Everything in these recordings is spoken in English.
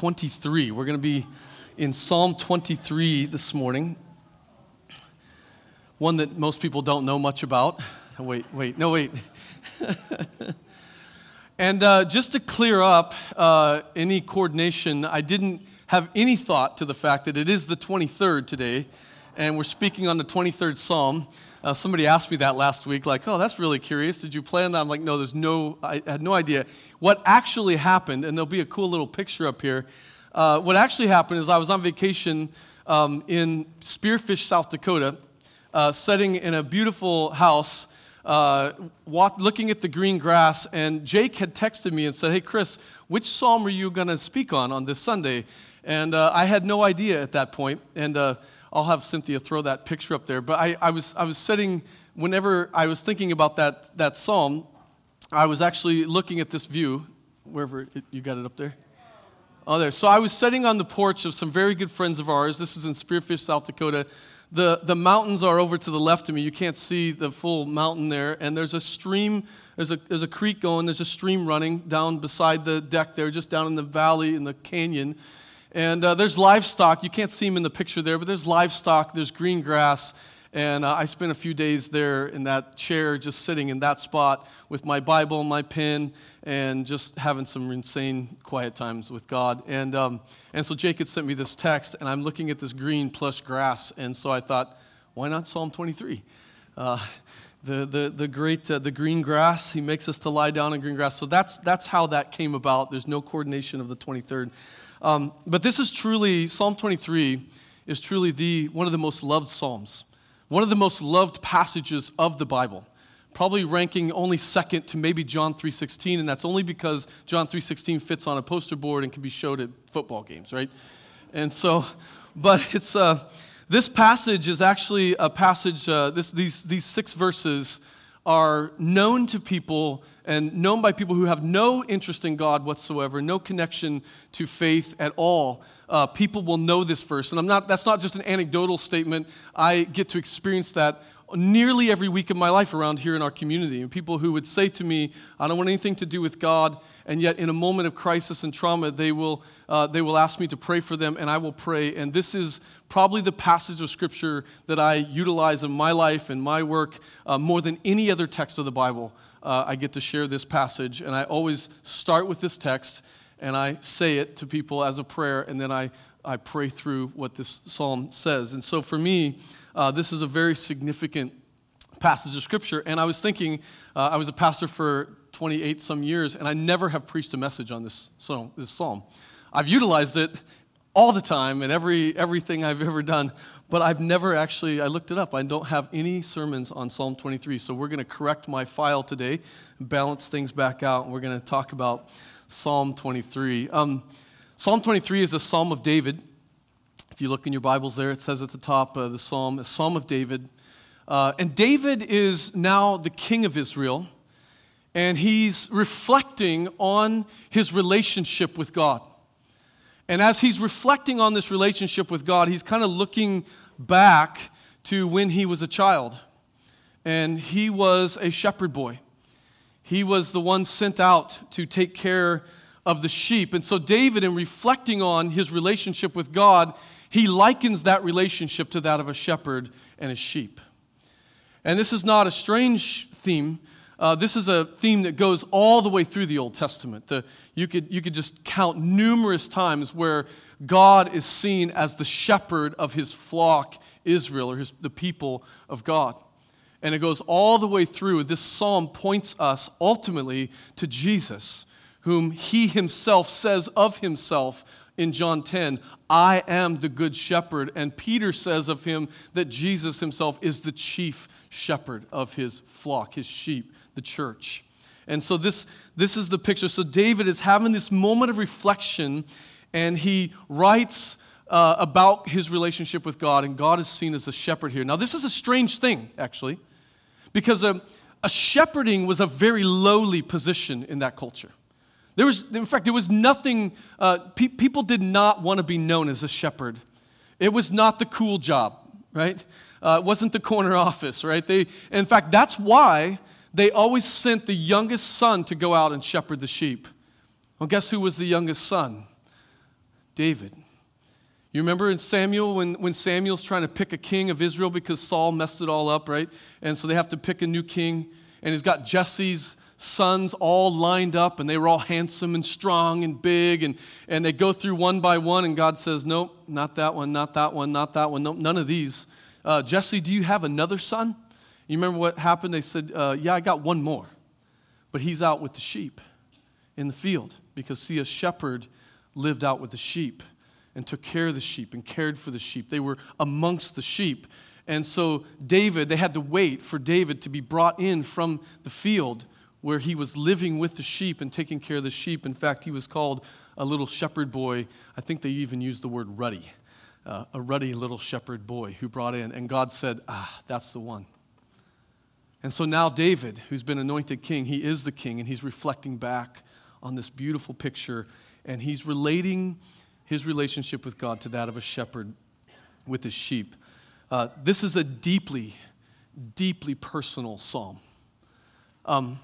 23. We're going to be in Psalm 23 this morning, one that most people don't know much about. Wait, wait, no, wait. and uh, just to clear up uh, any coordination, I didn't have any thought to the fact that it is the 23rd today, and we're speaking on the 23rd Psalm. Uh, somebody asked me that last week, like, oh, that's really curious. Did you plan that? I'm like, no, there's no, I had no idea. What actually happened, and there'll be a cool little picture up here. Uh, what actually happened is I was on vacation um, in Spearfish, South Dakota, uh, sitting in a beautiful house, uh, walk, looking at the green grass, and Jake had texted me and said, hey, Chris, which psalm are you going to speak on on this Sunday? And uh, I had no idea at that point. And uh, I'll have Cynthia throw that picture up there. But I, I, was, I was sitting, whenever I was thinking about that, that psalm, I was actually looking at this view, wherever it, you got it up there. Oh, there. So I was sitting on the porch of some very good friends of ours. This is in Spearfish, South Dakota. The, the mountains are over to the left of me. You can't see the full mountain there. And there's a stream, there's a, there's a creek going, there's a stream running down beside the deck there, just down in the valley in the canyon. And uh, there's livestock. You can't see them in the picture there, but there's livestock, there's green grass. And uh, I spent a few days there in that chair, just sitting in that spot with my Bible and my pen, and just having some insane quiet times with God. And, um, and so Jake had sent me this text, and I'm looking at this green plush grass. And so I thought, why not Psalm 23? Uh, the, the, the great uh, the green grass he makes us to lie down in green grass so that's, that's how that came about there's no coordination of the 23rd um, but this is truly, Psalm 23 is truly the, one of the most loved Psalms, one of the most loved passages of the Bible probably ranking only second to maybe John 3:16 and that's only because John 3:16 fits on a poster board and can be showed at football games, right? And so but it's uh, this passage is actually a passage uh, this, these, these six verses are known to people and known by people who have no interest in God whatsoever, no connection to faith at all. Uh, people will know this verse. And I'm not, that's not just an anecdotal statement. I get to experience that nearly every week of my life around here in our community. And people who would say to me, I don't want anything to do with God, and yet in a moment of crisis and trauma, they will, uh, they will ask me to pray for them, and I will pray. And this is probably the passage of Scripture that I utilize in my life and my work uh, more than any other text of the Bible. Uh, I get to share this passage, and I always start with this text, and I say it to people as a prayer, and then I, I pray through what this psalm says. And so for me, uh, this is a very significant passage of Scripture. And I was thinking, uh, I was a pastor for 28 some years, and I never have preached a message on this psalm. This psalm. I've utilized it all the time in every, everything I've ever done, but I've never actually, I looked it up. I don't have any sermons on Psalm 23. So we're going to correct my file today, balance things back out, and we're going to talk about Psalm 23. Um, psalm 23 is a psalm of David. If you look in your Bibles there, it says at the top of the psalm, a psalm of David. Uh, and David is now the king of Israel, and he's reflecting on his relationship with God. And as he's reflecting on this relationship with God, he's kind of looking back to when he was a child. And he was a shepherd boy. He was the one sent out to take care of the sheep. And so, David, in reflecting on his relationship with God, he likens that relationship to that of a shepherd and a sheep. And this is not a strange theme. Uh, this is a theme that goes all the way through the Old Testament. The, you, could, you could just count numerous times where God is seen as the shepherd of his flock, Israel, or his, the people of God. And it goes all the way through. This psalm points us ultimately to Jesus, whom he himself says of himself in John 10, I am the good shepherd. And Peter says of him that Jesus himself is the chief shepherd of his flock, his sheep, the church. And so this, this is the picture. So David is having this moment of reflection, and he writes uh, about his relationship with God, and God is seen as a shepherd here. Now, this is a strange thing, actually, because a, a shepherding was a very lowly position in that culture. There was, in fact, there was nothing, uh, pe- people did not want to be known as a shepherd. It was not the cool job, right? Uh, it wasn't the corner office, right? They, in fact, that's why they always sent the youngest son to go out and shepherd the sheep. Well, guess who was the youngest son? David. You remember in Samuel when, when Samuel's trying to pick a king of Israel because Saul messed it all up, right? And so they have to pick a new king. And he's got Jesse's sons all lined up, and they were all handsome and strong and big. And, and they go through one by one, and God says, Nope, not that one, not that one, not that one, nope, none of these. Uh, Jesse, do you have another son? You remember what happened? They said, uh, Yeah, I got one more, but he's out with the sheep in the field because, see, a shepherd lived out with the sheep and took care of the sheep and cared for the sheep. They were amongst the sheep. And so, David, they had to wait for David to be brought in from the field where he was living with the sheep and taking care of the sheep. In fact, he was called a little shepherd boy. I think they even used the word ruddy, uh, a ruddy little shepherd boy who brought in. And God said, Ah, that's the one. And so now, David, who's been anointed king, he is the king, and he's reflecting back on this beautiful picture, and he's relating his relationship with God to that of a shepherd with his sheep. Uh, this is a deeply, deeply personal psalm. Um,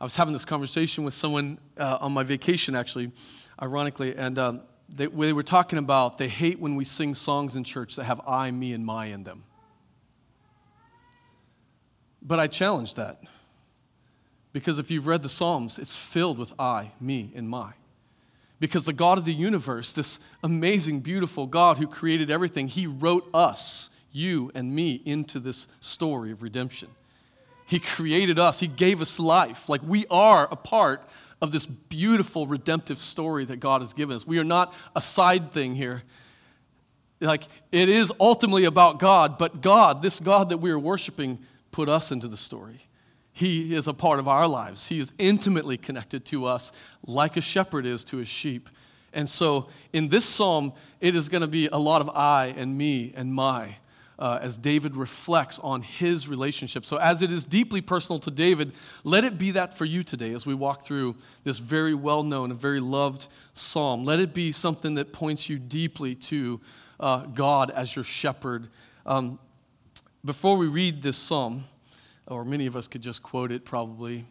I was having this conversation with someone uh, on my vacation, actually, ironically, and um, they, they were talking about they hate when we sing songs in church that have I, me, and my in them. But I challenge that. Because if you've read the Psalms, it's filled with I, me, and my. Because the God of the universe, this amazing, beautiful God who created everything, He wrote us, you and me, into this story of redemption. He created us, He gave us life. Like we are a part of this beautiful redemptive story that God has given us. We are not a side thing here. Like it is ultimately about God, but God, this God that we are worshiping, put us into the story. He is a part of our lives. He is intimately connected to us like a shepherd is to his sheep. And so in this psalm, it is going to be a lot of I and me and my uh, as David reflects on his relationship. So, as it is deeply personal to David, let it be that for you today as we walk through this very well known and very loved psalm. Let it be something that points you deeply to uh, God as your shepherd. Um, before we read this psalm, or many of us could just quote it probably,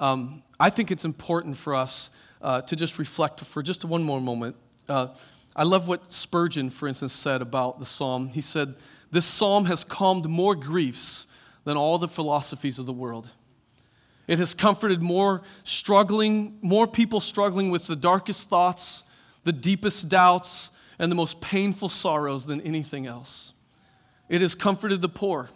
um, I think it's important for us uh, to just reflect for just one more moment. Uh, I love what Spurgeon, for instance, said about the psalm. He said, this psalm has calmed more griefs than all the philosophies of the world. It has comforted more struggling, more people struggling with the darkest thoughts, the deepest doubts, and the most painful sorrows than anything else. It has comforted the poor.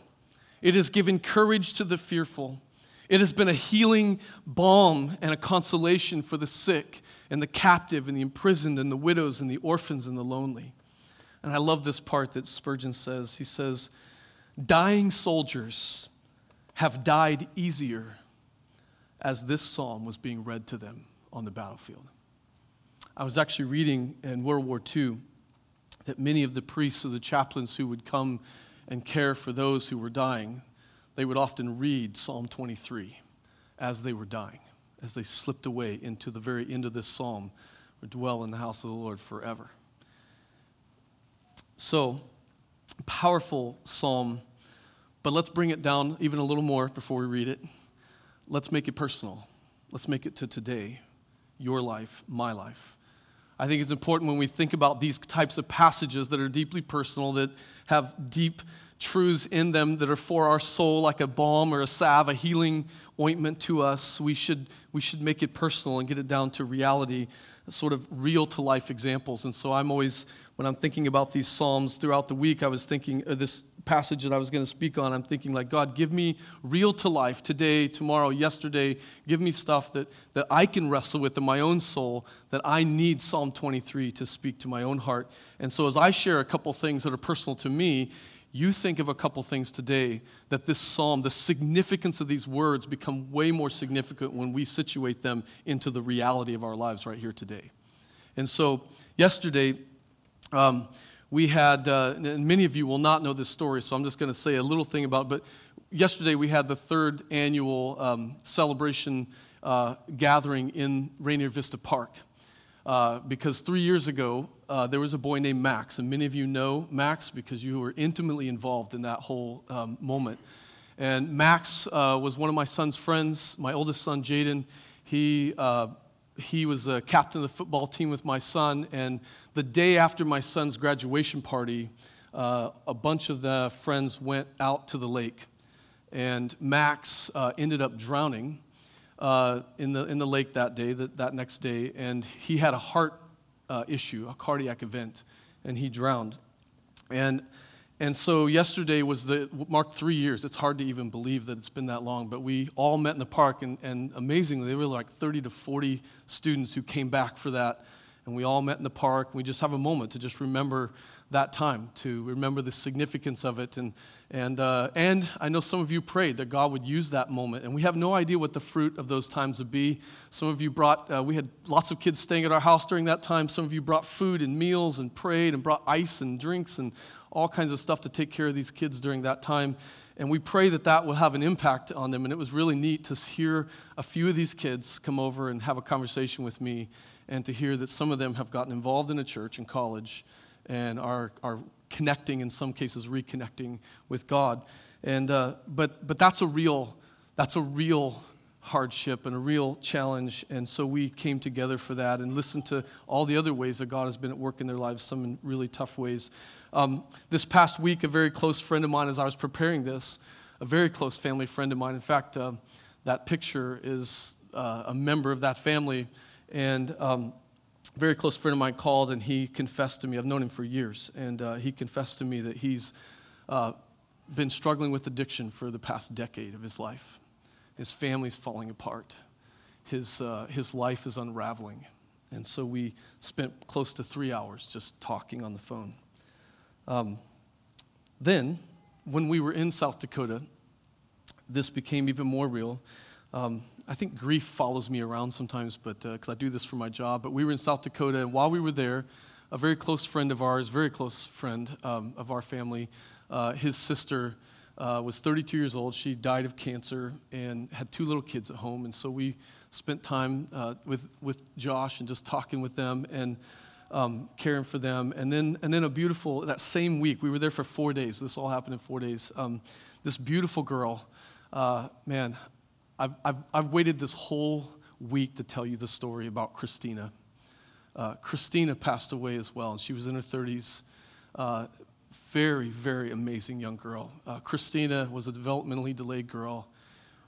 It has given courage to the fearful. It has been a healing balm and a consolation for the sick and the captive and the imprisoned and the widows and the orphans and the lonely. And I love this part that Spurgeon says. He says, Dying soldiers have died easier as this psalm was being read to them on the battlefield. I was actually reading in World War II that many of the priests or the chaplains who would come and care for those who were dying, they would often read Psalm 23 as they were dying, as they slipped away into the very end of this psalm, or dwell in the house of the Lord forever. So, powerful psalm, but let's bring it down even a little more before we read it. Let's make it personal. Let's make it to today, your life, my life. I think it's important when we think about these types of passages that are deeply personal, that have deep truths in them that are for our soul, like a balm or a salve, a healing ointment to us. We should, we should make it personal and get it down to reality, sort of real to life examples. And so I'm always when I'm thinking about these Psalms throughout the week, I was thinking this passage that I was going to speak on. I'm thinking, like, God, give me real to life today, tomorrow, yesterday. Give me stuff that, that I can wrestle with in my own soul that I need Psalm 23 to speak to my own heart. And so, as I share a couple things that are personal to me, you think of a couple things today that this psalm, the significance of these words become way more significant when we situate them into the reality of our lives right here today. And so, yesterday, um, we had, uh, and many of you will not know this story, so I'm just going to say a little thing about it. But yesterday we had the third annual um, celebration uh, gathering in Rainier Vista Park. Uh, because three years ago, uh, there was a boy named Max, and many of you know Max because you were intimately involved in that whole um, moment. And Max uh, was one of my son's friends, my oldest son, Jaden. He uh, he was a captain of the football team with my son, and the day after my son's graduation party, uh, a bunch of the friends went out to the lake, and Max uh, ended up drowning uh, in, the, in the lake that day, that, that next day, and he had a heart uh, issue, a cardiac event, and he drowned. And and so yesterday was the marked three years. It's hard to even believe that it's been that long. But we all met in the park, and, and amazingly, there were like 30 to 40 students who came back for that. And we all met in the park. We just have a moment to just remember that time, to remember the significance of it. And, and, uh, and I know some of you prayed that God would use that moment. And we have no idea what the fruit of those times would be. Some of you brought, uh, we had lots of kids staying at our house during that time. Some of you brought food and meals and prayed and brought ice and drinks and all kinds of stuff to take care of these kids during that time. And we pray that that will have an impact on them. And it was really neat to hear a few of these kids come over and have a conversation with me and to hear that some of them have gotten involved in a church in college and are, are connecting, in some cases, reconnecting with God. And, uh, but, but that's a real, that's a real hardship and a real challenge. And so we came together for that and listened to all the other ways that God has been at work in their lives, some in really tough ways. Um, this past week, a very close friend of mine, as I was preparing this, a very close family friend of mine, in fact, uh, that picture is uh, a member of that family. And um, a very close friend of mine called and he confessed to me. I've known him for years. And uh, he confessed to me that he's uh, been struggling with addiction for the past decade of his life. His family's falling apart, his, uh, his life is unraveling. And so we spent close to three hours just talking on the phone. Um, then, when we were in South Dakota, this became even more real. Um, I think grief follows me around sometimes, but because uh, I do this for my job. But we were in South Dakota, and while we were there, a very close friend of ours, very close friend um, of our family, uh, his sister uh, was 32 years old. She died of cancer and had two little kids at home. And so we spent time uh, with with Josh and just talking with them. And um, caring for them. And then, and then a beautiful, that same week, we were there for four days. This all happened in four days. Um, this beautiful girl, uh, man, I've, I've, I've waited this whole week to tell you the story about Christina. Uh, Christina passed away as well, and she was in her 30s. Uh, very, very amazing young girl. Uh, Christina was a developmentally delayed girl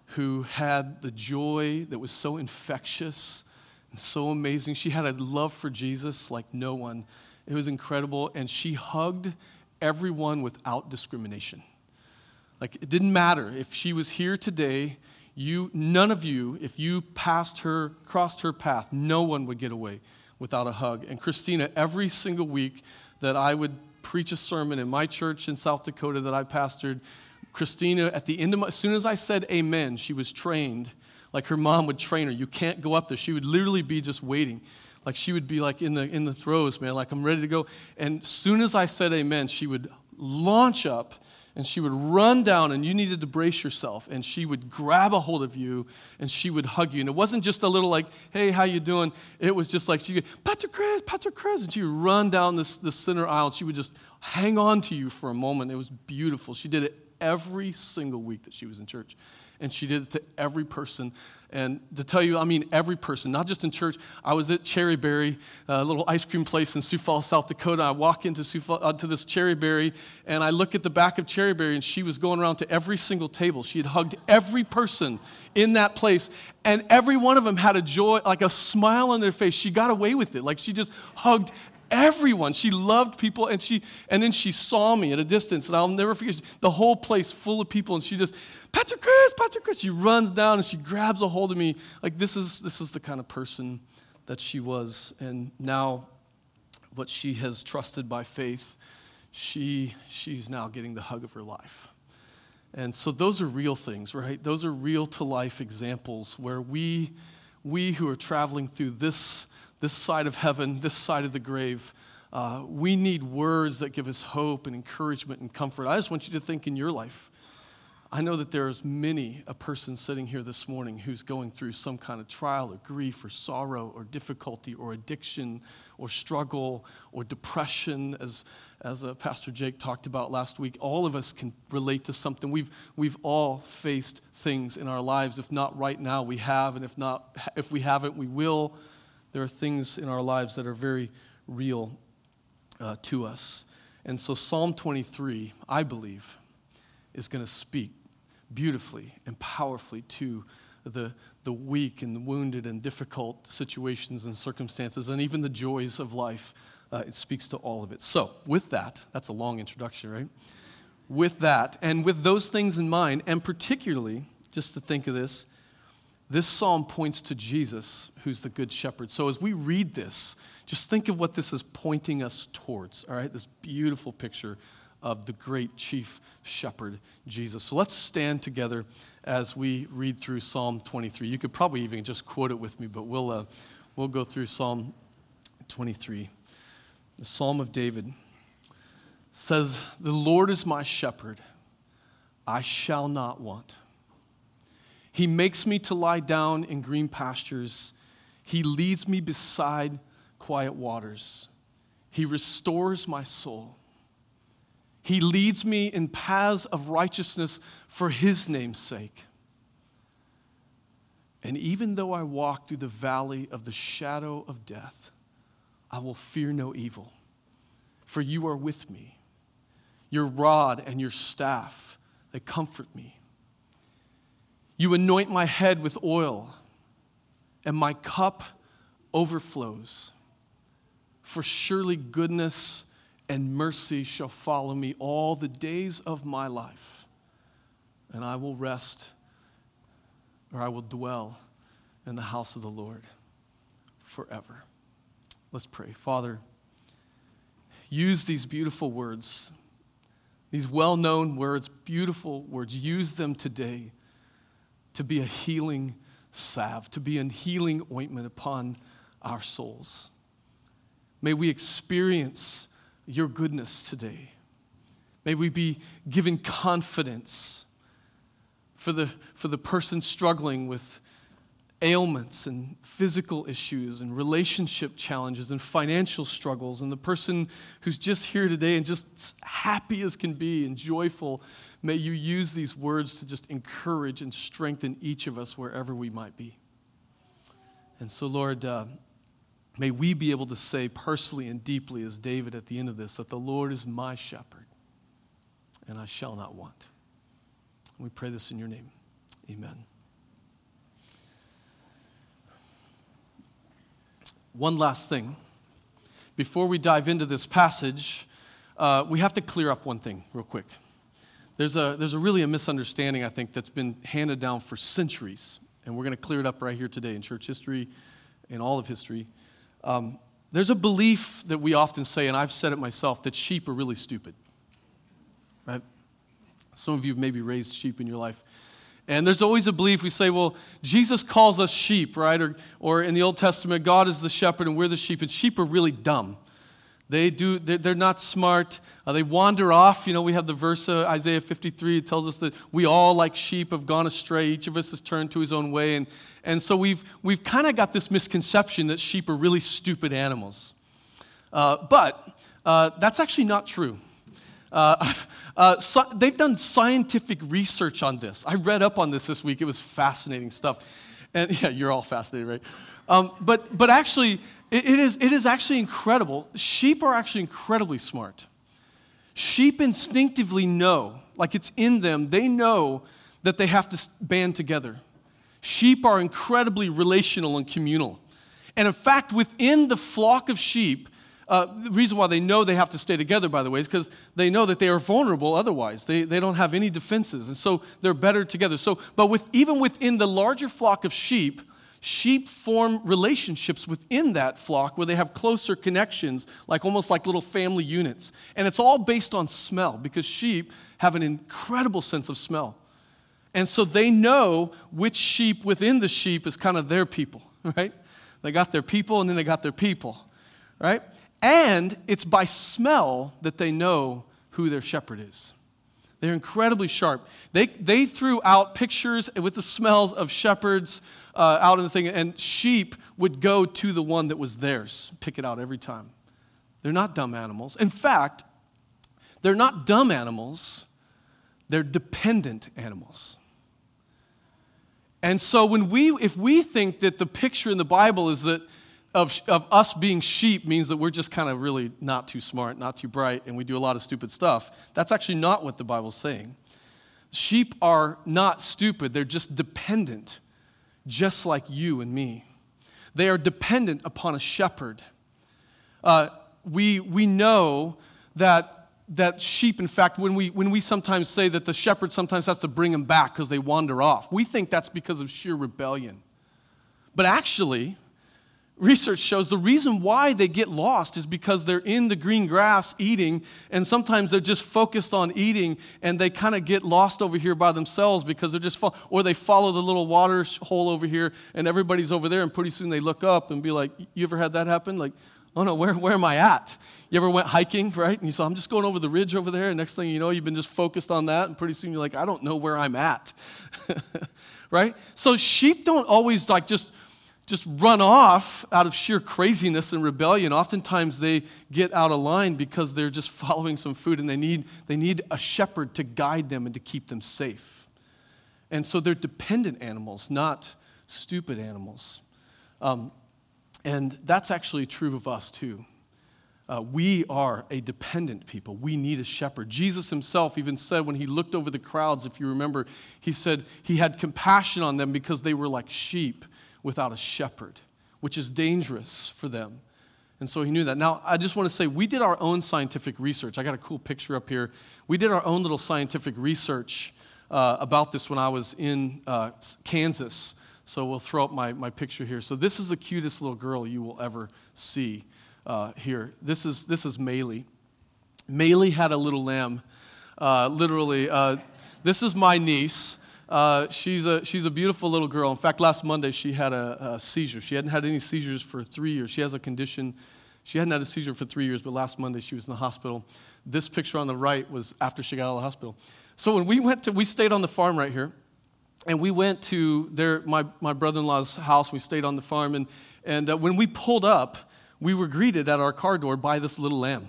who had the joy that was so infectious so amazing. She had a love for Jesus like no one. It was incredible. And she hugged everyone without discrimination. Like it didn't matter if she was here today, you none of you, if you passed her, crossed her path, no one would get away without a hug. And Christina, every single week that I would preach a sermon in my church in South Dakota that I pastored, Christina, at the end of my, as soon as I said amen, she was trained like her mom would train her. You can't go up there. She would literally be just waiting. Like she would be like in the in the throes, man, like I'm ready to go. And soon as I said amen, she would launch up and she would run down and you needed to brace yourself and she would grab a hold of you and she would hug you and it wasn't just a little like hey how you doing it was just like she would Pastor Chris Pastor Chris and she would run down this, this center aisle and she would just hang on to you for a moment it was beautiful she did it every single week that she was in church and she did it to every person. And to tell you, I mean every person, not just in church. I was at Cherry Berry, a little ice cream place in Sioux Falls, South Dakota. I walk into Sioux Falls, uh, to this Cherryberry, and I look at the back of Cherry Berry, and she was going around to every single table. She had hugged every person in that place, and every one of them had a joy, like a smile on their face. She got away with it. Like she just hugged everyone. She loved people, and she and then she saw me at a distance, and I'll never forget the whole place full of people, and she just, Pastor Chris, Pastor Chris. She runs down and she grabs a hold of me. Like this is this is the kind of person that she was, and now what she has trusted by faith, she she's now getting the hug of her life. And so those are real things, right? Those are real to life examples where we we who are traveling through this this side of heaven, this side of the grave. Uh, we need words that give us hope and encouragement and comfort. I just want you to think in your life. I know that there's many a person sitting here this morning who's going through some kind of trial or grief or sorrow or difficulty or addiction or struggle or depression, as, as uh, Pastor Jake talked about last week. All of us can relate to something. We've, we've all faced things in our lives. If not right now, we have, and if not, if we haven't, we will there are things in our lives that are very real uh, to us. And so, Psalm 23, I believe, is going to speak beautifully and powerfully to the, the weak and the wounded and difficult situations and circumstances and even the joys of life. Uh, it speaks to all of it. So, with that, that's a long introduction, right? With that, and with those things in mind, and particularly, just to think of this, this psalm points to Jesus, who's the good shepherd. So, as we read this, just think of what this is pointing us towards, all right? This beautiful picture of the great chief shepherd, Jesus. So let's stand together as we read through Psalm 23. You could probably even just quote it with me, but we'll, uh, we'll go through Psalm 23. The Psalm of David says, The Lord is my shepherd, I shall not want. He makes me to lie down in green pastures. He leads me beside quiet waters. He restores my soul. He leads me in paths of righteousness for his name's sake. And even though I walk through the valley of the shadow of death, I will fear no evil, for you are with me. Your rod and your staff, they comfort me. You anoint my head with oil, and my cup overflows. For surely goodness and mercy shall follow me all the days of my life, and I will rest or I will dwell in the house of the Lord forever. Let's pray. Father, use these beautiful words, these well known words, beautiful words, use them today to be a healing salve, to be a healing ointment upon our souls. May we experience your goodness today. May we be given confidence for the, for the person struggling with ailments and physical issues and relationship challenges and financial struggles, and the person who's just here today and just happy as can be and joyful. May you use these words to just encourage and strengthen each of us wherever we might be. And so, Lord, uh, May we be able to say personally and deeply, as David at the end of this, that the Lord is my shepherd and I shall not want. we pray this in your name. Amen. One last thing. Before we dive into this passage, uh, we have to clear up one thing real quick. There's a, there's a really a misunderstanding, I think, that's been handed down for centuries. And we're going to clear it up right here today in church history, in all of history. Um, there's a belief that we often say, and I've said it myself, that sheep are really stupid. Right? Some of you have maybe raised sheep in your life. And there's always a belief we say, well, Jesus calls us sheep, right? Or, or in the Old Testament, God is the shepherd and we're the sheep, and sheep are really dumb. They do, they're not smart. Uh, they wander off. You know, we have the verse uh, Isaiah 53. It tells us that we all, like sheep, have gone astray. Each of us has turned to his own way. And, and so we've, we've kind of got this misconception that sheep are really stupid animals. Uh, but uh, that's actually not true. Uh, uh, so, they've done scientific research on this. I read up on this this week. It was fascinating stuff. And yeah, you're all fascinated, right? Um, but, but actually, it, it, is, it is actually incredible. Sheep are actually incredibly smart. Sheep instinctively know, like it's in them, they know that they have to band together. Sheep are incredibly relational and communal. And in fact, within the flock of sheep, uh, the reason why they know they have to stay together, by the way, is because they know that they are vulnerable otherwise. They, they don't have any defenses, and so they're better together. So, but with, even within the larger flock of sheep, sheep form relationships within that flock where they have closer connections, like almost like little family units. And it's all based on smell because sheep have an incredible sense of smell. And so they know which sheep within the sheep is kind of their people, right? They got their people and then they got their people, right? And it's by smell that they know who their shepherd is. They're incredibly sharp. They, they threw out pictures with the smells of shepherds uh, out in the thing, and sheep would go to the one that was theirs, pick it out every time. They're not dumb animals. In fact, they're not dumb animals, they're dependent animals. And so when we if we think that the picture in the Bible is that of, of us being sheep means that we're just kind of really not too smart, not too bright, and we do a lot of stupid stuff. That's actually not what the Bible's saying. Sheep are not stupid, they're just dependent, just like you and me. They are dependent upon a shepherd. Uh, we, we know that, that sheep, in fact, when we, when we sometimes say that the shepherd sometimes has to bring them back because they wander off, we think that's because of sheer rebellion. But actually, research shows the reason why they get lost is because they're in the green grass eating, and sometimes they're just focused on eating, and they kind of get lost over here by themselves because they're just, fo- or they follow the little water hole over here, and everybody's over there, and pretty soon they look up and be like, "You ever had that happen?" Like, "Oh no, where where am I at?" You ever went hiking, right? And you saw, "I'm just going over the ridge over there," and next thing you know, you've been just focused on that, and pretty soon you're like, "I don't know where I'm at." right? So sheep don't always like just just run off out of sheer craziness and rebellion. Oftentimes they get out of line because they're just following some food and they need, they need a shepherd to guide them and to keep them safe. And so they're dependent animals, not stupid animals. Um, and that's actually true of us too. Uh, we are a dependent people. We need a shepherd. Jesus himself even said when he looked over the crowds, if you remember, he said he had compassion on them because they were like sheep without a shepherd, which is dangerous for them. And so he knew that. Now, I just want to say, we did our own scientific research. I got a cool picture up here. We did our own little scientific research uh, about this when I was in uh, Kansas. So we'll throw up my, my picture here. So this is the cutest little girl you will ever see uh, here. This is, this is Maylee. Maylee had a little lamb, uh, literally. Uh, this is my niece. Uh, she's, a, she's a beautiful little girl. In fact, last Monday she had a, a, seizure. She hadn't had any seizures for three years. She has a condition. She hadn't had a seizure for three years, but last Monday she was in the hospital. This picture on the right was after she got out of the hospital. So when we went to, we stayed on the farm right here, and we went to their, my, my brother in law's house. We stayed on the farm, and, and uh, when we pulled up, we were greeted at our car door by this little lamb.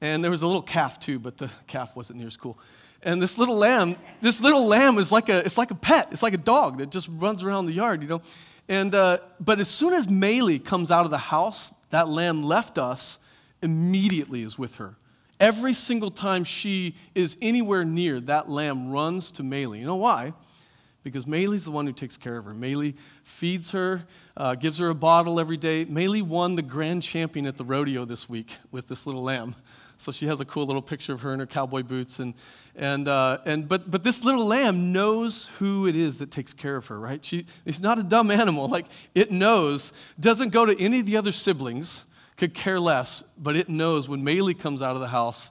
And there was a little calf too, but the calf wasn't near as cool. And this little lamb, this little lamb is like a, it's like a pet. It's like a dog that just runs around the yard, you know. And, uh, but as soon as Maylee comes out of the house, that lamb left us, immediately is with her. Every single time she is anywhere near, that lamb runs to Maylee. You know why? Because Maylee's the one who takes care of her. Maylee feeds her, uh, gives her a bottle every day. Maylee won the grand champion at the rodeo this week with this little lamb. So she has a cool little picture of her in her cowboy boots. And, and, uh, and, but, but this little lamb knows who it is that takes care of her, right? She, it's not a dumb animal. Like, it knows, doesn't go to any of the other siblings, could care less, but it knows when Maylee comes out of the house,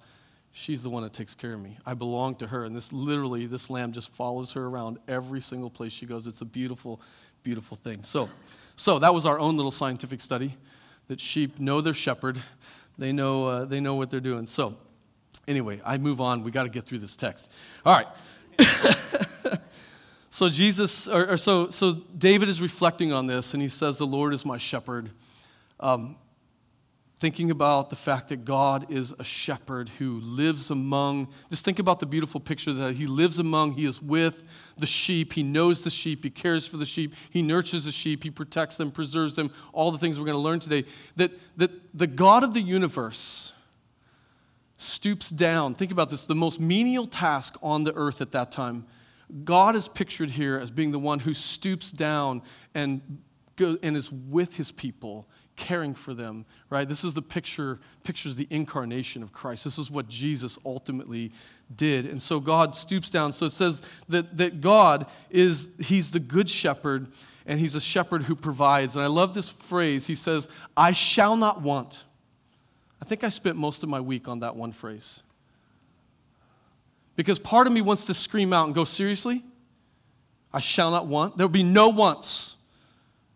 she's the one that takes care of me. I belong to her. And this literally, this lamb just follows her around every single place she goes. It's a beautiful, beautiful thing. So, so that was our own little scientific study that sheep know their shepherd they know, uh, they know what they're doing. So, anyway, I move on. We got to get through this text. All right. so Jesus, or, or, so so David is reflecting on this, and he says, "The Lord is my shepherd." Um, thinking about the fact that God is a shepherd who lives among, just think about the beautiful picture that he lives among, he is with the sheep, he knows the sheep, he cares for the sheep, he nurtures the sheep, he protects them, preserves them, all the things we're going to learn today. That, that the God of the universe stoops down. Think about this the most menial task on the earth at that time. God is pictured here as being the one who stoops down and, and is with his people caring for them, right? This is the picture, pictures the incarnation of Christ. This is what Jesus ultimately did. And so God stoops down. So it says that, that God is, He's the good shepherd, and He's a shepherd who provides. And I love this phrase. He says, I shall not want. I think I spent most of my week on that one phrase. Because part of me wants to scream out and go, seriously? I shall not want. There will be no wants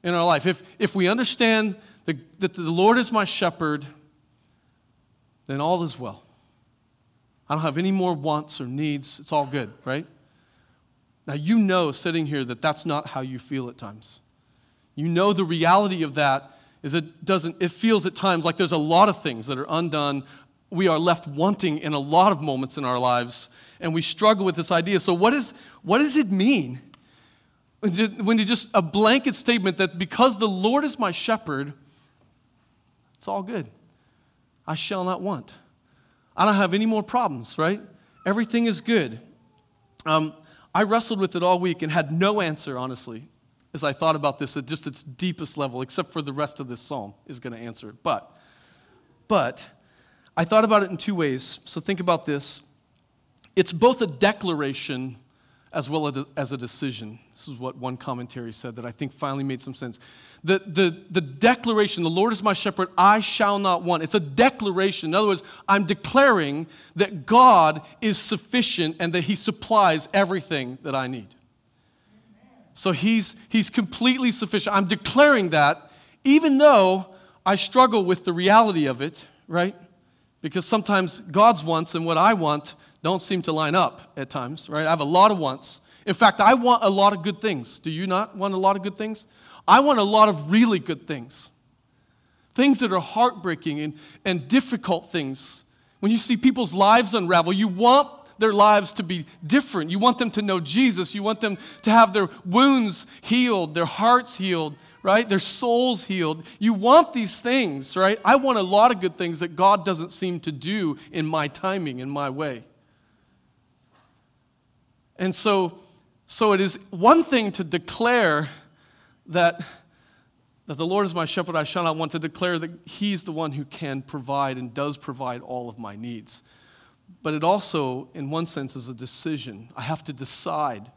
in our life. If, if we understand that the Lord is my shepherd, then all is well. I don't have any more wants or needs. It's all good, right? Now, you know sitting here that that's not how you feel at times. You know the reality of that is it doesn't, it feels at times like there's a lot of things that are undone. We are left wanting in a lot of moments in our lives, and we struggle with this idea. So, what, is, what does it mean When you just a blanket statement that because the Lord is my shepherd, it's all good. I shall not want. I don't have any more problems, right? Everything is good. Um, I wrestled with it all week and had no answer, honestly, as I thought about this at just its deepest level, except for the rest of this psalm is going to answer it. But, but, I thought about it in two ways. So think about this. It's both a declaration as well as a decision. This is what one commentary said that I think finally made some sense. The, the, the declaration, the Lord is my shepherd, I shall not want. It's a declaration. In other words, I'm declaring that God is sufficient and that He supplies everything that I need. So He's, he's completely sufficient. I'm declaring that even though I struggle with the reality of it, right? Because sometimes God's wants and what I want don't seem to line up at times, right? I have a lot of wants. In fact, I want a lot of good things. Do you not want a lot of good things? I want a lot of really good things. Things that are heartbreaking and, and difficult things. When you see people's lives unravel, you want their lives to be different. You want them to know Jesus. You want them to have their wounds healed, their hearts healed, right? Their souls healed. You want these things, right? I want a lot of good things that God doesn't seem to do in my timing, in my way. And so, so it is one thing to declare that, that the Lord is my shepherd, I shall not want to declare that He's the one who can provide and does provide all of my needs. But it also, in one sense, is a decision. I have to decide.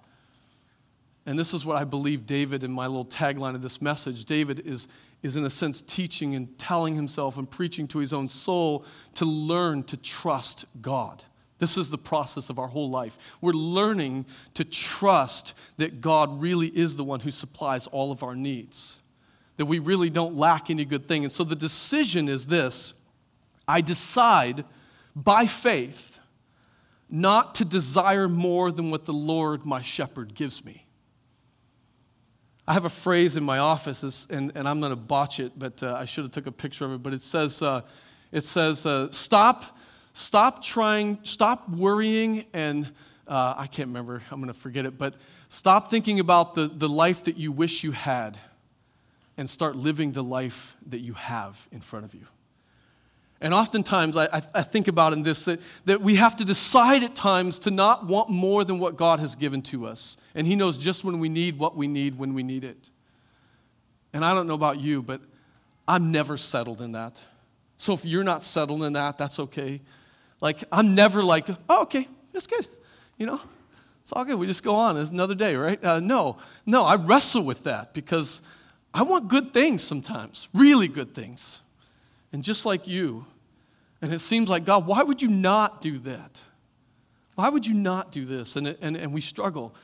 And this is what I believe David, in my little tagline of this message, David is, is in a sense teaching and telling himself and preaching to his own soul to learn to trust God. This is the process of our whole life. We're learning to trust that God really is the one who supplies all of our needs, that we really don't lack any good thing. And so the decision is this I decide by faith not to desire more than what the Lord, my shepherd, gives me. I have a phrase in my office, and, and I'm going to botch it, but uh, I should have took a picture of it. But it says, uh, it says, uh, stop Stop trying, stop worrying, and uh, I can't remember, I'm going to forget it, but stop thinking about the, the life that you wish you had and start living the life that you have in front of you. And oftentimes, I, I, think about in this that, that we have to decide at times to not want more than what God has given to us. And He knows just when we need what we need when we need it. And I don't know about you, but I'm never settled in that. So if you're not settled in that, that's okay. Like, I'm never like, oh, okay, that's good. You know, it's all good. We just go on. It's another day, right? Uh, no, no, I wrestle with that because I want good things sometimes, really good things. And just like you, and it seems like, God, why would you not do that? Why would you not do this? And, and, and we struggle.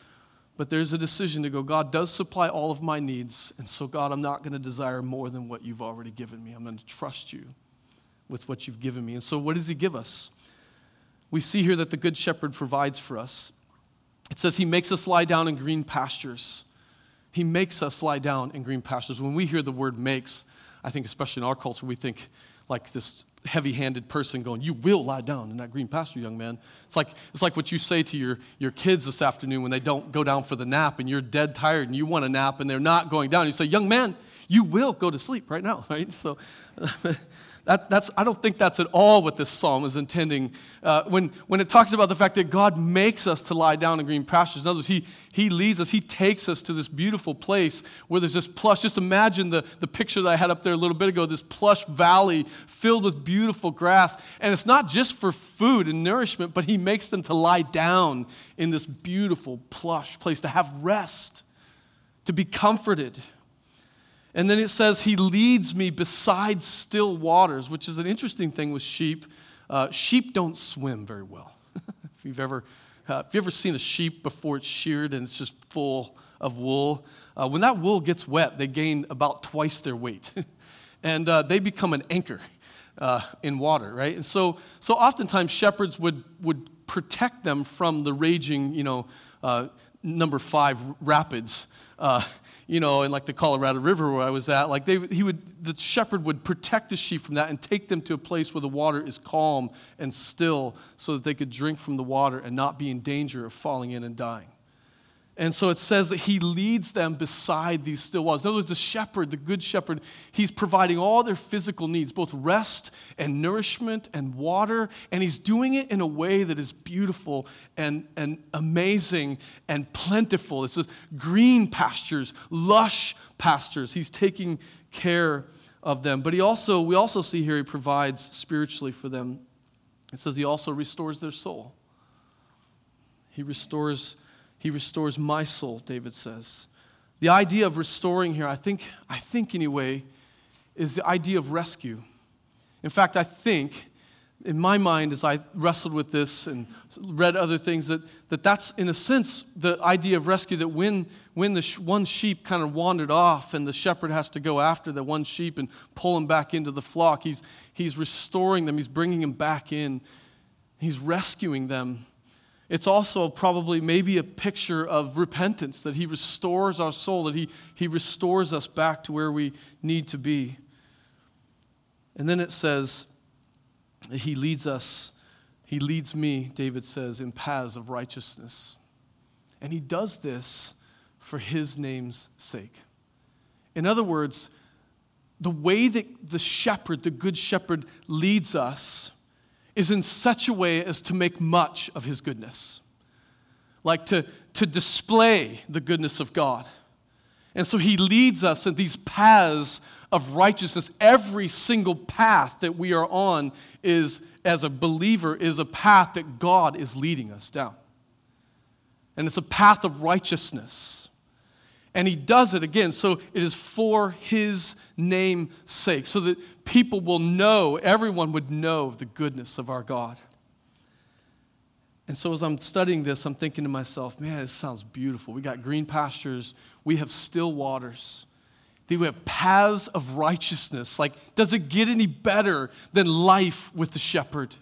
But there's a decision to go, God does supply all of my needs. And so, God, I'm not going to desire more than what you've already given me. I'm going to trust you with what you've given me. And so, what does He give us? We see here that the Good Shepherd provides for us. It says he makes us lie down in green pastures. He makes us lie down in green pastures. When we hear the word makes, I think, especially in our culture, we think like this heavy handed person going, You will lie down in that green pasture, young man. It's like, it's like what you say to your, your kids this afternoon when they don't go down for the nap and you're dead tired and you want a nap and they're not going down. You say, Young man, you will go to sleep right now, right? So That, that's, I don't think that's at all what this psalm is intending. Uh, when, when it talks about the fact that God makes us to lie down in green pastures, in other words, he, he leads us, He takes us to this beautiful place where there's this plush. Just imagine the, the picture that I had up there a little bit ago this plush valley filled with beautiful grass. And it's not just for food and nourishment, but He makes them to lie down in this beautiful, plush place, to have rest, to be comforted. And then it says, He leads me beside still waters, which is an interesting thing with sheep. Uh, sheep don't swim very well. if you've ever, uh, if you've ever seen a sheep before it's sheared and it's just full of wool, uh, when that wool gets wet, they gain about twice their weight. and uh, they become an anchor uh, in water, right? And so, so oftentimes shepherds would, would protect them from the raging, you know, uh, number five rapids you know, in like the Colorado River where I was at, like they, he would, the shepherd would protect the sheep from that and take them to a place where the water is calm and still so that they could drink from the water and not be in danger of falling in and dying. And so it says that he leads them beside these still waters. In other words, the shepherd, the good shepherd, he's providing all their physical needs, both rest and nourishment and water. And he's doing it in a way that is beautiful and, and amazing and plentiful. It's just green pastures, lush pastures. He's taking care of them. But he also, we also see here he provides spiritually for them. It says he also restores their soul. He restores he restores my soul, David says. The idea of restoring here, I think, I think anyway, is the idea of rescue. In fact, I think, in my mind, as I wrestled with this and read other things, that, that that's, in a sense, the idea of rescue that when, when the sh- one sheep kind of wandered off and the shepherd has to go after the one sheep and pull him back into the flock, he's, he's restoring them, he's bringing them back in, he's rescuing them it's also probably maybe a picture of repentance, that He restores our soul, that He, he restores us back to where we need to be. And then it says, He leads us, He leads me, David says, in paths of righteousness. And He does this for His name's sake. In other words, the way that the shepherd, the good shepherd, leads us is in such a way as to make much of his goodness, like to, to display the goodness of God. And so he leads us in these paths of righteousness. Every single path that we are on is, as a believer, is a path that God is leading us down. And it's a path of righteousness. And he does it again, so it is for his name's sake, so that people will know, everyone would know the goodness of our God. And so as I'm studying this, I'm thinking to myself, man, this sounds beautiful. We got green pastures, we have still waters. We have paths of righteousness. Like, does it get any better than life with the shepherd?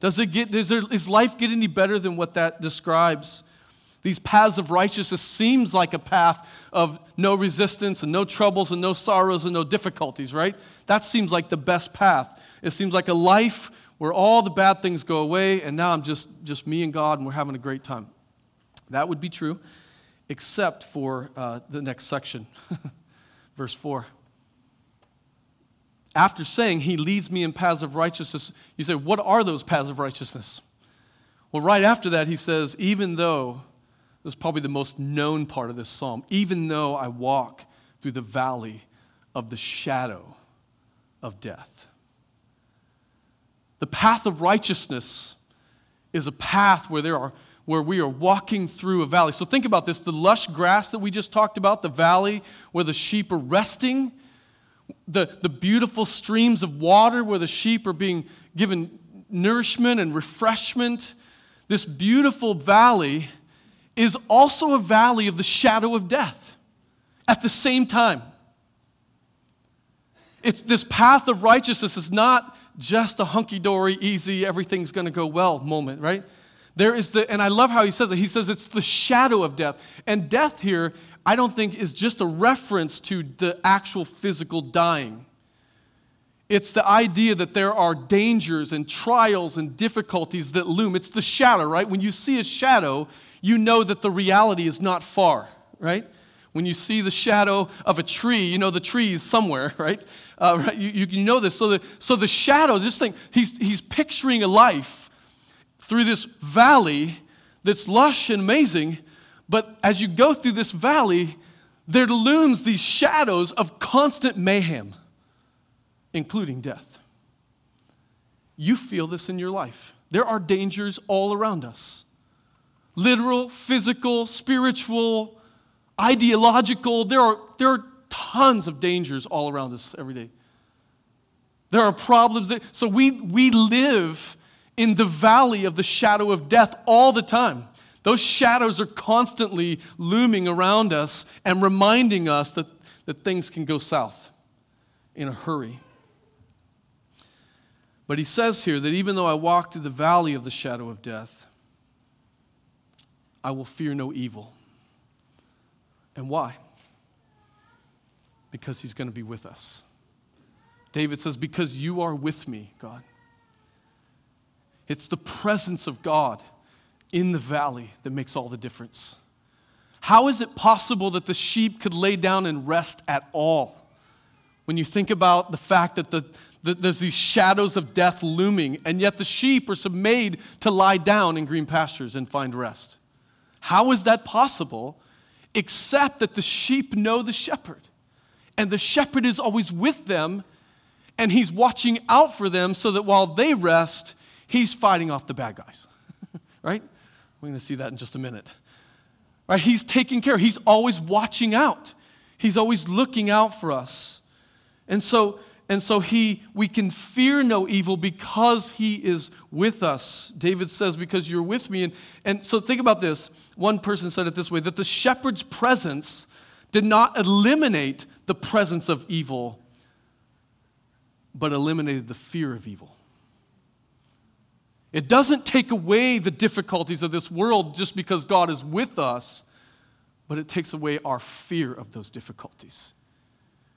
Does it get, is, there, is life get any better than what that describes? These paths of righteousness seems like a path of no resistance and no troubles and no sorrows and no difficulties, right? That seems like the best path. It seems like a life where all the bad things go away and now I'm just, just me and God and we're having a great time. That would be true, except for uh, the next section, verse 4. After saying, He leads me in paths of righteousness, you say, What are those paths of righteousness? Well, right after that, he says, Even though this is probably the most known part of this psalm. Even though I walk through the valley of the shadow of death. The path of righteousness is a path where there are where we are walking through a valley. So think about this, the lush grass that we just talked about, the valley where the sheep are resting, the, the beautiful streams of water where the sheep are being given nourishment and refreshment. This beautiful valley is also a valley of the shadow of death at the same time. It's this path of righteousness is not just a hunky dory, easy, everything's going to go well moment, right? There is the, and I love how he says it. He says it's the shadow of death. And death here, I don't think, is just a reference to the actual physical dying. It's the idea that there are dangers and trials and difficulties that loom. It's the shadow, right? When you see a shadow, you know that the reality is not far, right? When you see the shadow of a tree, you know the tree is somewhere, right? Uh, right? You, you know this. So the, so the shadow, just think, he's, he's picturing a life through this valley that's lush and amazing, but as you go through this valley, there looms these shadows of constant mayhem, including death. You feel this in your life. There are dangers all around us literal, physical, spiritual, ideological. There are, there are tons of dangers all around us every day. There are problems that, so we, we live in the valley of the shadow of death all the time. Those shadows are constantly looming around us and reminding us that, that things can go south in a hurry. But he says here that even though I walk through the valley of the shadow of death, I will fear no evil. And why? Because he's going to be with us. David says, Because you are with me, God. It's the presence of God in the valley that makes all the difference. How is it possible that the sheep could lay down and rest at all? When you think about the fact that the, the, there's these shadows of death looming, and yet the sheep are made to lie down in green pastures and find rest. How is that possible? Except that the sheep know the shepherd, and the shepherd is always with them, and he's watching out for them so that while they rest, he's fighting off the bad guys. right? We're going to see that in just a minute. Right? He's taking care. He's always watching out. He's always looking out for us. And so, and so he, we can fear no evil because he is with us. David says, because you're with me. And, and so think about this. One person said it this way that the shepherd's presence did not eliminate the presence of evil, but eliminated the fear of evil. It doesn't take away the difficulties of this world just because God is with us, but it takes away our fear of those difficulties.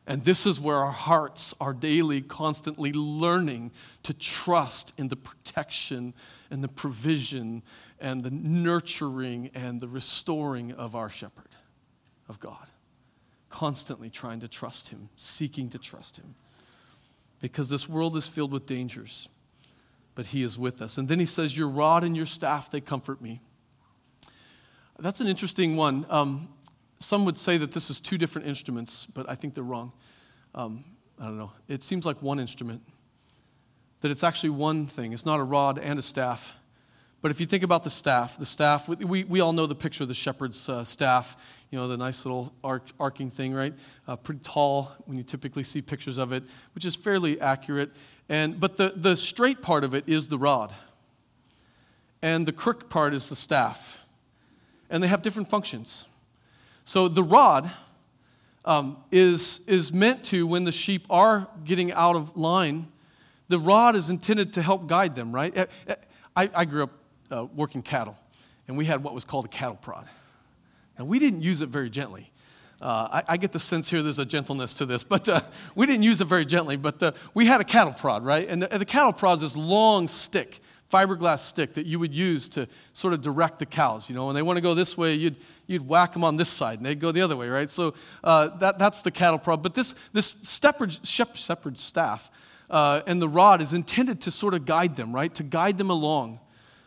And this is where our hearts are daily, constantly learning to trust in the protection and the provision and the nurturing and the restoring of our shepherd, of God. Constantly trying to trust him, seeking to trust him. Because this world is filled with dangers but he is with us. And then he says, Your rod and your staff, they comfort me. That's an interesting one. Um, some would say that this is two different instruments, but I think they're wrong. Um, I don't know. It seems like one instrument, that it's actually one thing. It's not a rod and a staff. But if you think about the staff, the staff, we, we all know the picture of the shepherd's uh, staff, you know, the nice little arc, arcing thing, right? Uh, pretty tall when you typically see pictures of it, which is fairly accurate. And, but the, the straight part of it is the rod, and the crook part is the staff. And they have different functions. So the rod um, is, is meant to, when the sheep are getting out of line, the rod is intended to help guide them, right? I, I grew up uh, working cattle, and we had what was called a cattle prod. Now, we didn't use it very gently. Uh, I, I, get the sense here there's a gentleness to this, but uh, we didn't use it very gently. But uh, we had a cattle prod, right? And the, and the cattle prod is this long stick, fiberglass stick that you would use to sort of direct the cows. You know, when they want to go this way, you'd, you'd whack them on this side, and they'd go the other way, right? So uh, that, that's the cattle prod. But this, this shepherd, shepherd staff uh, and the rod is intended to sort of guide them, right? To guide them along.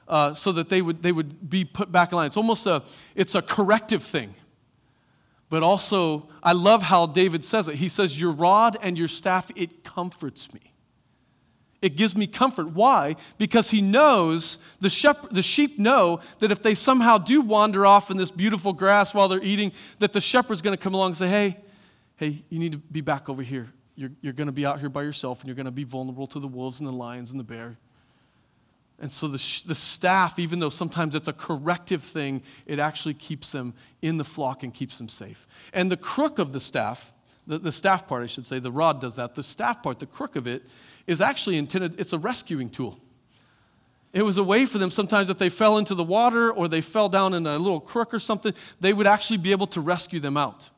Uh, so that they would, they would be put back in line. It's almost a, it's a corrective thing but also, I love how David says it. He says, Your rod and your staff, it comforts me. It gives me comfort. Why? Because he knows, the, shepherd, the sheep know that if they somehow do wander off in this beautiful grass while they're eating, that the shepherd's going to come along and say, Hey, hey, you need to be back over here. You're, you're going to be out here by yourself and you're going to be vulnerable to the wolves and the lions and the bear. And so the, the staff, even though sometimes it's a corrective thing, it actually keeps them in the flock and keeps them safe. And the crook of the staff, the, the staff part, I should say, the rod does that. The staff part, the crook of it, is actually intended, it's a rescuing tool. It was a way for them sometimes if they fell into the water or they fell down in a little crook or something, they would actually be able to rescue them out.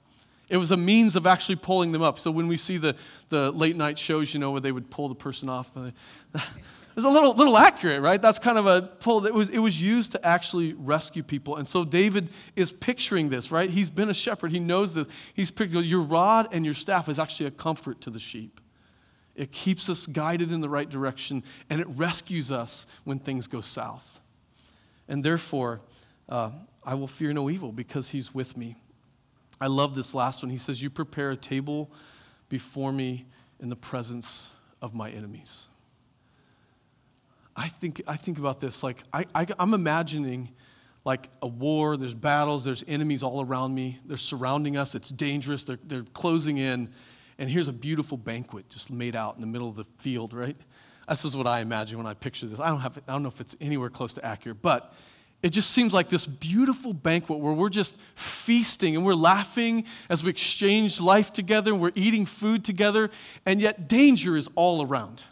It was a means of actually pulling them up. So when we see the, the late night shows, you know, where they would pull the person off, uh, it was a little, little accurate, right? That's kind of a pull. It was, it was used to actually rescue people. And so David is picturing this, right? He's been a shepherd. He knows this. He's picturing your rod and your staff is actually a comfort to the sheep. It keeps us guided in the right direction, and it rescues us when things go south. And therefore, uh, I will fear no evil because he's with me. I love this last one. He says, You prepare a table before me in the presence of my enemies. I think, I think about this like I, I, I'm imagining like a war, there's battles, there's enemies all around me, they're surrounding us, it's dangerous, they're, they're closing in, and here's a beautiful banquet just made out in the middle of the field, right? This is what I imagine when I picture this. I don't, have, I don't know if it's anywhere close to accurate, but it just seems like this beautiful banquet where we're just feasting and we're laughing as we exchange life together and we're eating food together, and yet danger is all around.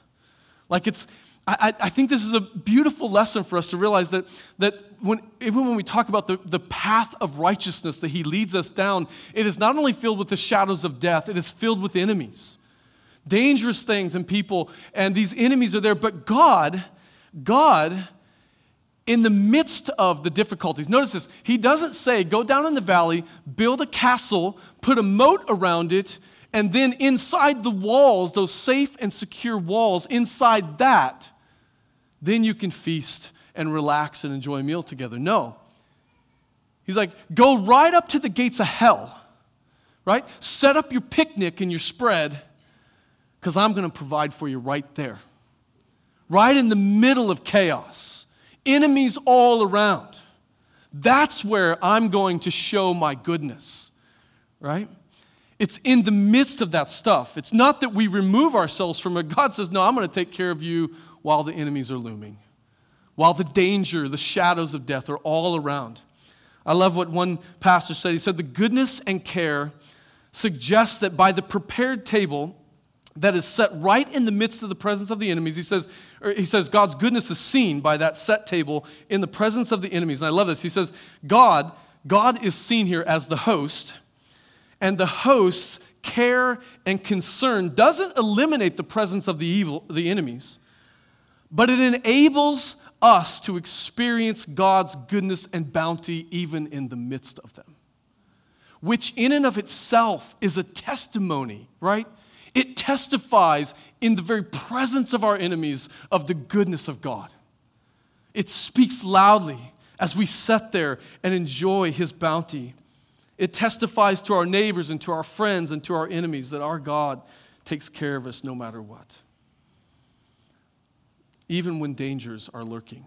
Like it's, I, I, think this is a beautiful lesson for us to realize that, that when, even when we talk about the, the path of righteousness that he leads us down, it is not only filled with the shadows of death, it is filled with enemies, dangerous things and people, and these enemies are there. But God, God in the midst of the difficulties, notice this, he doesn't say, go down in the valley, build a castle, put a moat around it, and then inside the walls, those safe and secure walls, inside that, then you can feast and relax and enjoy a meal together. No. He's like, go right up to the gates of hell, right? Set up your picnic and your spread, because I'm going to provide for you right there, right in the middle of chaos enemies all around. That's where I'm going to show my goodness, right? It's in the midst of that stuff. It's not that we remove ourselves from it. God says, No, I'm going to take care of you while the enemies are looming, while the danger, the shadows of death are all around. I love what one pastor said. He said, The goodness and care suggests that by the prepared table, that is set right in the midst of the presence of the enemies. He says, he says God's goodness is seen by that set table in the presence of the enemies. And I love this. He says, God, God is seen here as the host, and the host's care and concern doesn't eliminate the presence of the evil, the enemies, but it enables us to experience God's goodness and bounty even in the midst of them. Which, in and of itself, is a testimony, right? It testifies in the very presence of our enemies of the goodness of God. It speaks loudly as we sit there and enjoy His bounty. It testifies to our neighbors and to our friends and to our enemies that our God takes care of us no matter what, even when dangers are lurking.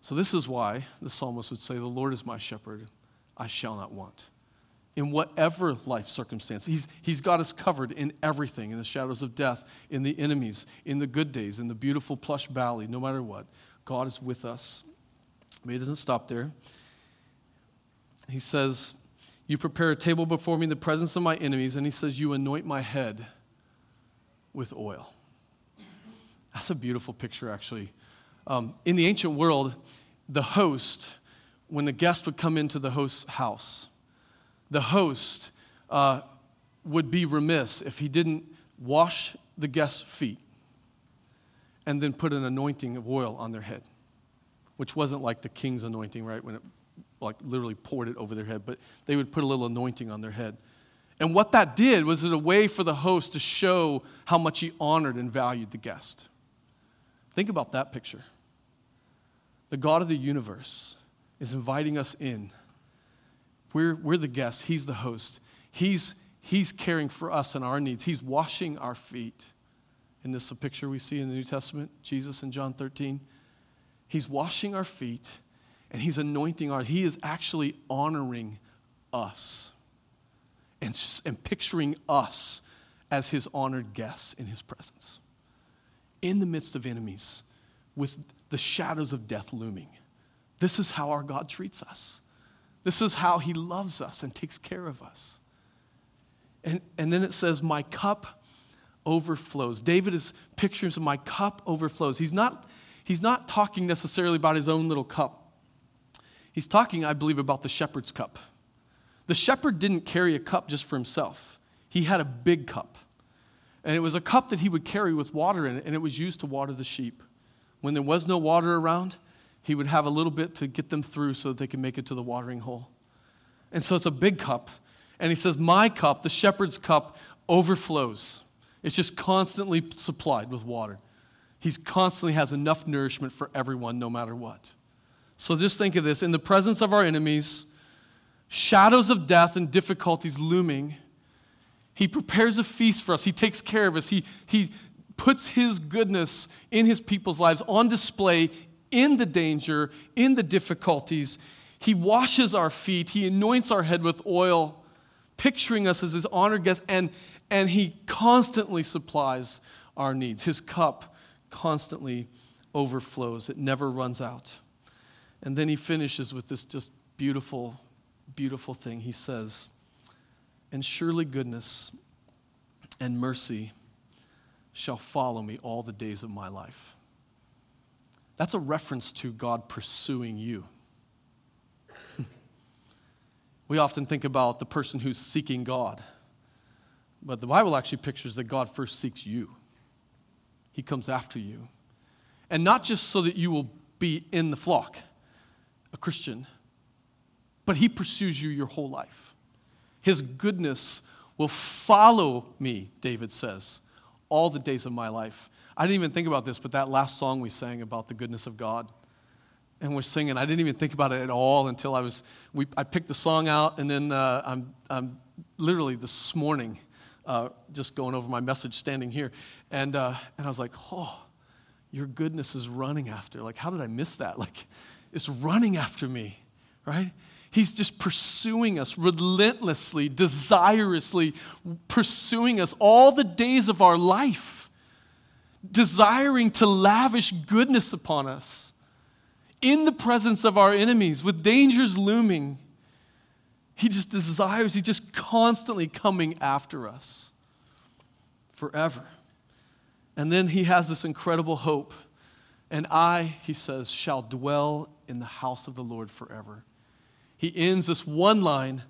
So, this is why the psalmist would say, The Lord is my shepherd, I shall not want in whatever life circumstance. He's, he's got us covered in everything in the shadows of death, in the enemies, in the good days, in the beautiful plush valley, no matter what. God is with us. But he doesn't stop there. He says, You prepare a table before me in the presence of my enemies, and he says, You anoint my head with oil. That's a beautiful picture, actually. Um, in the ancient world, the host, when the guest would come into the host's house, the host uh, would be remiss if he didn't wash the guest's feet and then put an anointing of oil on their head, which wasn't like the king's anointing, right? When it like literally poured it over their head, but they would put a little anointing on their head. And what that did was it a way for the host to show how much he honored and valued the guest. Think about that picture. The God of the universe is inviting us in we're, we're the guests, He's the host. He's, he's caring for us and our needs. He's washing our feet. And this is a picture we see in the New Testament, Jesus in John 13. He's washing our feet and He's anointing our, He is actually honoring us and, and picturing us as His honored guests in His presence. In the midst of enemies, with the shadows of death looming. This is how our God treats us. This is how he loves us and takes care of us. And, and then it says, My cup overflows. David is picturing my cup overflows. He's not, he's not talking necessarily about his own little cup. He's talking, I believe, about the shepherd's cup. The shepherd didn't carry a cup just for himself, he had a big cup. And it was a cup that he would carry with water in it, and it was used to water the sheep. When there was no water around, he would have a little bit to get them through so that they could make it to the watering hole. And so it's a big cup. And he says, My cup, the shepherd's cup, overflows. It's just constantly supplied with water. He constantly has enough nourishment for everyone, no matter what. So just think of this in the presence of our enemies, shadows of death and difficulties looming, he prepares a feast for us. He takes care of us. He, he puts his goodness in his people's lives on display in the danger, in the difficulties. He washes our feet, He anoints our head with oil, picturing us as His honored guests, and, and He constantly supplies our needs. His cup constantly overflows, it never runs out. And then He finishes with this just beautiful, beautiful thing. He says, And surely goodness and mercy shall follow me all the days of my life. That's a reference to God pursuing you. we often think about the person who's seeking God, but the Bible actually pictures that God first seeks you, He comes after you. And not just so that you will be in the flock, a Christian, but He pursues you your whole life. His goodness will follow me, David says, all the days of my life. I didn't even think about this, but that last song we sang about the goodness of God, and we're singing, I didn't even think about it at all until I was, we, I picked the song out, and then uh, I'm, I'm literally this morning uh, just going over my message standing here, and, uh, and I was like, oh, your goodness is running after. Like, how did I miss that? Like, it's running after me, right? He's just pursuing us relentlessly, desirously pursuing us all the days of our life, desiring to lavish goodness upon us in the presence of our enemies with dangers looming. He just desires, he's just constantly coming after us forever. And then he has this incredible hope. And I, he says, shall dwell in the house of the Lord forever. He ends this one line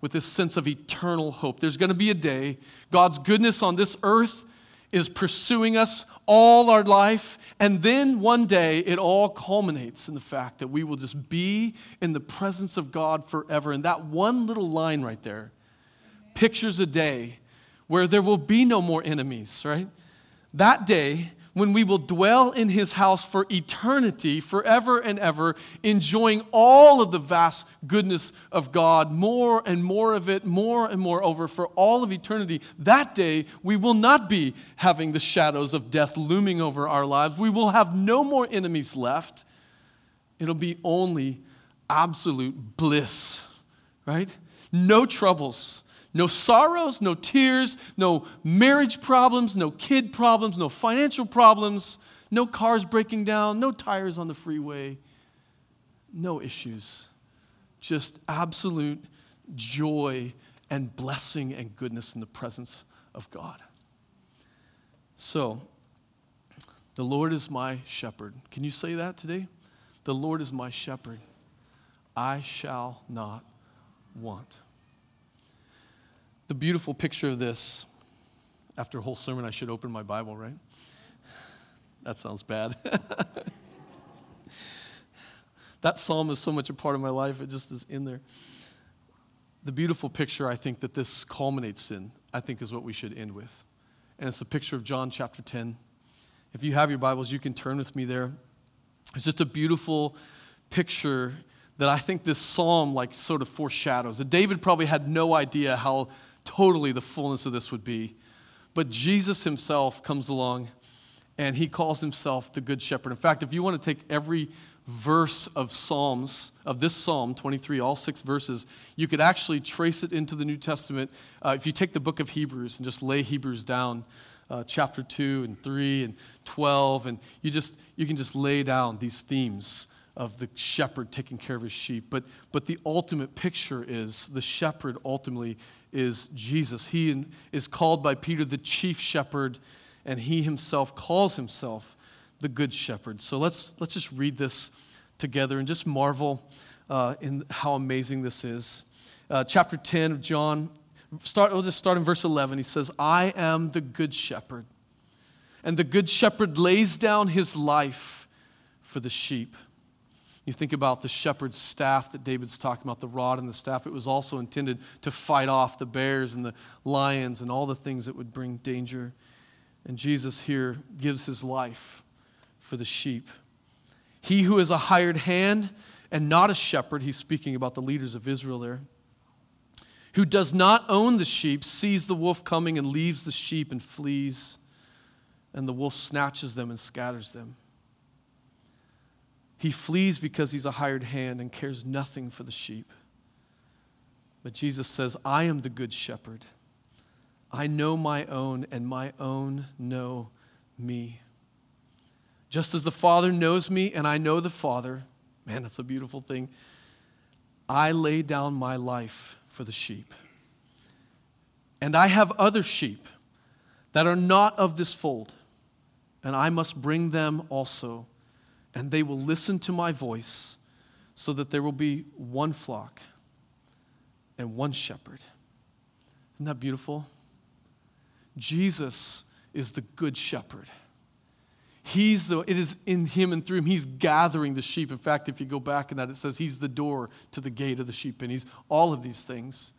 with this sense of eternal hope. There's going to be a day, God's goodness on this earth is pursuing us all our life. And then one day it all culminates in the fact that we will just be in the presence of God forever. And that one little line right there pictures a day where there will be no more enemies, right? That day when we will dwell in his house for eternity, forever and ever, enjoying all of the vast goodness of God, more and more of it, more and more over for all of eternity. That day, we will not be having the shadows of death looming over our lives. We will have no more enemies left. It'll be only absolute bliss, right? No troubles no sorrows, no tears, no marriage problems, no kid problems, no financial problems, no cars breaking down, no tires on the freeway, no issues. Just absolute joy and blessing and goodness in the presence of God. So, the Lord is my shepherd. Can you say that today? The Lord is my shepherd. I shall not want the beautiful picture of this, after a whole sermon, I should open my Bible, right? That sounds bad. that psalm is so much a part of my life, it just is in there. The beautiful picture I think that this culminates in, I think, is what we should end with. And it's the picture of John chapter 10. If you have your Bibles, you can turn with me there. It's just a beautiful picture that I think this psalm like sort of foreshadows. That David probably had no idea how totally the fullness of this would be. But Jesus himself comes along and he calls himself the Good Shepherd. In fact, if you want to take every verse of Psalms, of this Psalm 23, all six verses, you could actually trace it into the New Testament. Uh, if you take the book of Hebrews and just lay Hebrews down, uh, chapter 2 and 3 and 12, and you, just, you can just lay down these themes of the shepherd taking care of his sheep. But, but the ultimate picture is the shepherd ultimately is Jesus. He is called by Peter the chief shepherd, and he himself calls himself the good shepherd. So let's, let's just read this together and just marvel uh, in how amazing this is. Uh, chapter 10 of John, start, we'll just start in verse 11. He says, I am the good shepherd, and the good shepherd lays down his life for the sheep. You think about the shepherd's staff that David's talking about, the rod and the staff. It was also intended to fight off the bears and the lions and all the things that would bring danger. And Jesus here gives his life for the sheep. He who is a hired hand and not a shepherd, he's speaking about the leaders of Israel there, who does not own the sheep, sees the wolf coming and leaves the sheep and flees, and the wolf snatches them and scatters them. He flees because he's a hired hand and cares nothing for the sheep. But Jesus says, I am the good shepherd. I know my own, and my own know me. Just as the Father knows me, and I know the Father, man, that's a beautiful thing. I lay down my life for the sheep. And I have other sheep that are not of this fold, and I must bring them also and they will listen to my voice, so that there will be one flock and one shepherd. Isn't that beautiful? Jesus is the good shepherd. He's the, it is in him and through him. He's gathering the sheep. In fact, if you go back in that, it says he's the door to the gate of the sheep, and he's all of these things.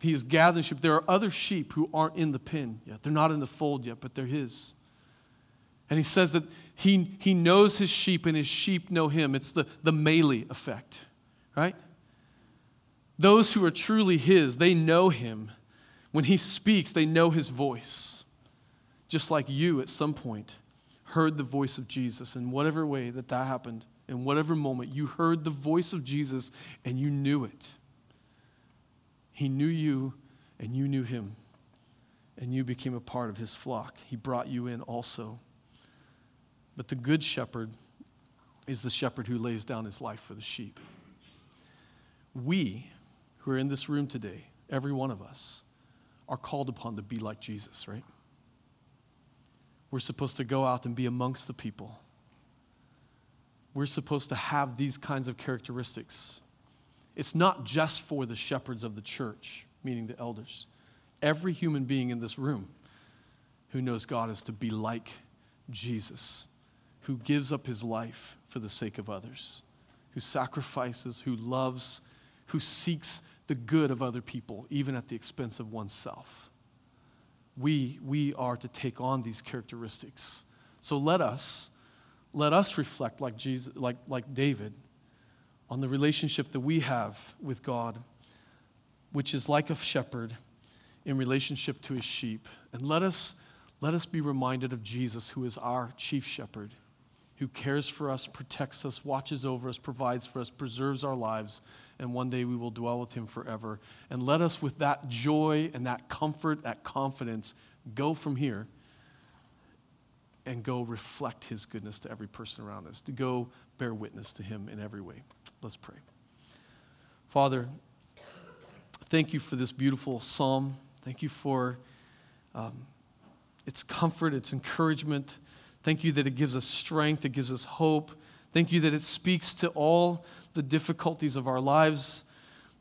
He is gathering sheep. There are other sheep who aren't in the pen yet. They're not in the fold yet, but they're his. And he says that he, he knows his sheep and his sheep know him. It's the, the Mele effect, right? Those who are truly his, they know him. When he speaks, they know his voice. Just like you at some point heard the voice of Jesus in whatever way that that happened, in whatever moment, you heard the voice of Jesus and you knew it. He knew you and you knew him, and you became a part of his flock. He brought you in also. But the good shepherd is the shepherd who lays down his life for the sheep. We who are in this room today, every one of us, are called upon to be like Jesus, right? We're supposed to go out and be amongst the people. We're supposed to have these kinds of characteristics. It's not just for the shepherds of the church, meaning the elders. Every human being in this room who knows God is to be like Jesus, who gives up his life for the sake of others, who sacrifices, who loves, who seeks the good of other people, even at the expense of oneself we, we are to take on these characteristics. So let us, let us reflect like, Jesus, like, like David on the relationship that we have with God, which is like a shepherd in relationship to his sheep. And let us, let us be reminded of Jesus, who is our chief shepherd, who cares for us, protects us, watches over us, provides for us, preserves our lives, and one day we will dwell with him forever. And let us, with that joy and that comfort, that confidence, go from here and go reflect his goodness to every person around us, to go bear witness to him in every way. Let's pray. Father, thank you for this beautiful psalm. Thank you for um, its comfort, its encouragement. Thank you that it gives us strength, it gives us hope. Thank you that it speaks to all the difficulties of our lives,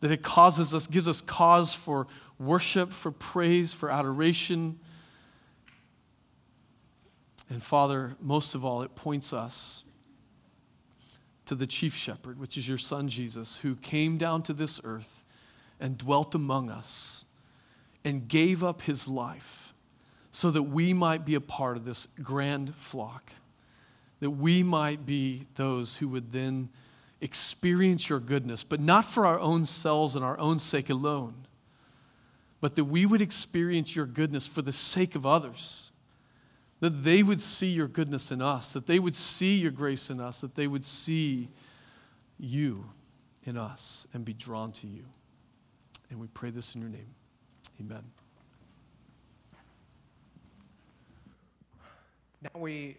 that it causes us, gives us cause for worship, for praise, for adoration. And Father, most of all, it points us to the chief shepherd, which is your son Jesus, who came down to this earth and dwelt among us and gave up his life so that we might be a part of this grand flock, that we might be those who would then experience your goodness, but not for our own selves and our own sake alone, but that we would experience your goodness for the sake of others. That they would see your goodness in us, that they would see your grace in us, that they would see you in us and be drawn to you. And we pray this in your name. Amen. Now we